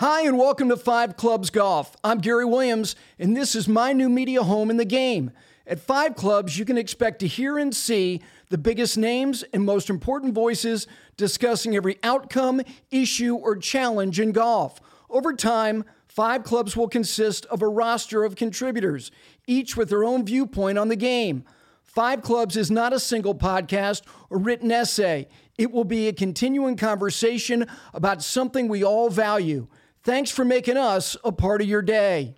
Hi, and welcome to Five Clubs Golf. I'm Gary Williams, and this is my new media home in the game. At Five Clubs, you can expect to hear and see the biggest names and most important voices discussing every outcome, issue, or challenge in golf. Over time, Five Clubs will consist of a roster of contributors, each with their own viewpoint on the game. Five Clubs is not a single podcast or written essay. It will be a continuing conversation about something we all value. Thanks for making us a part of your day.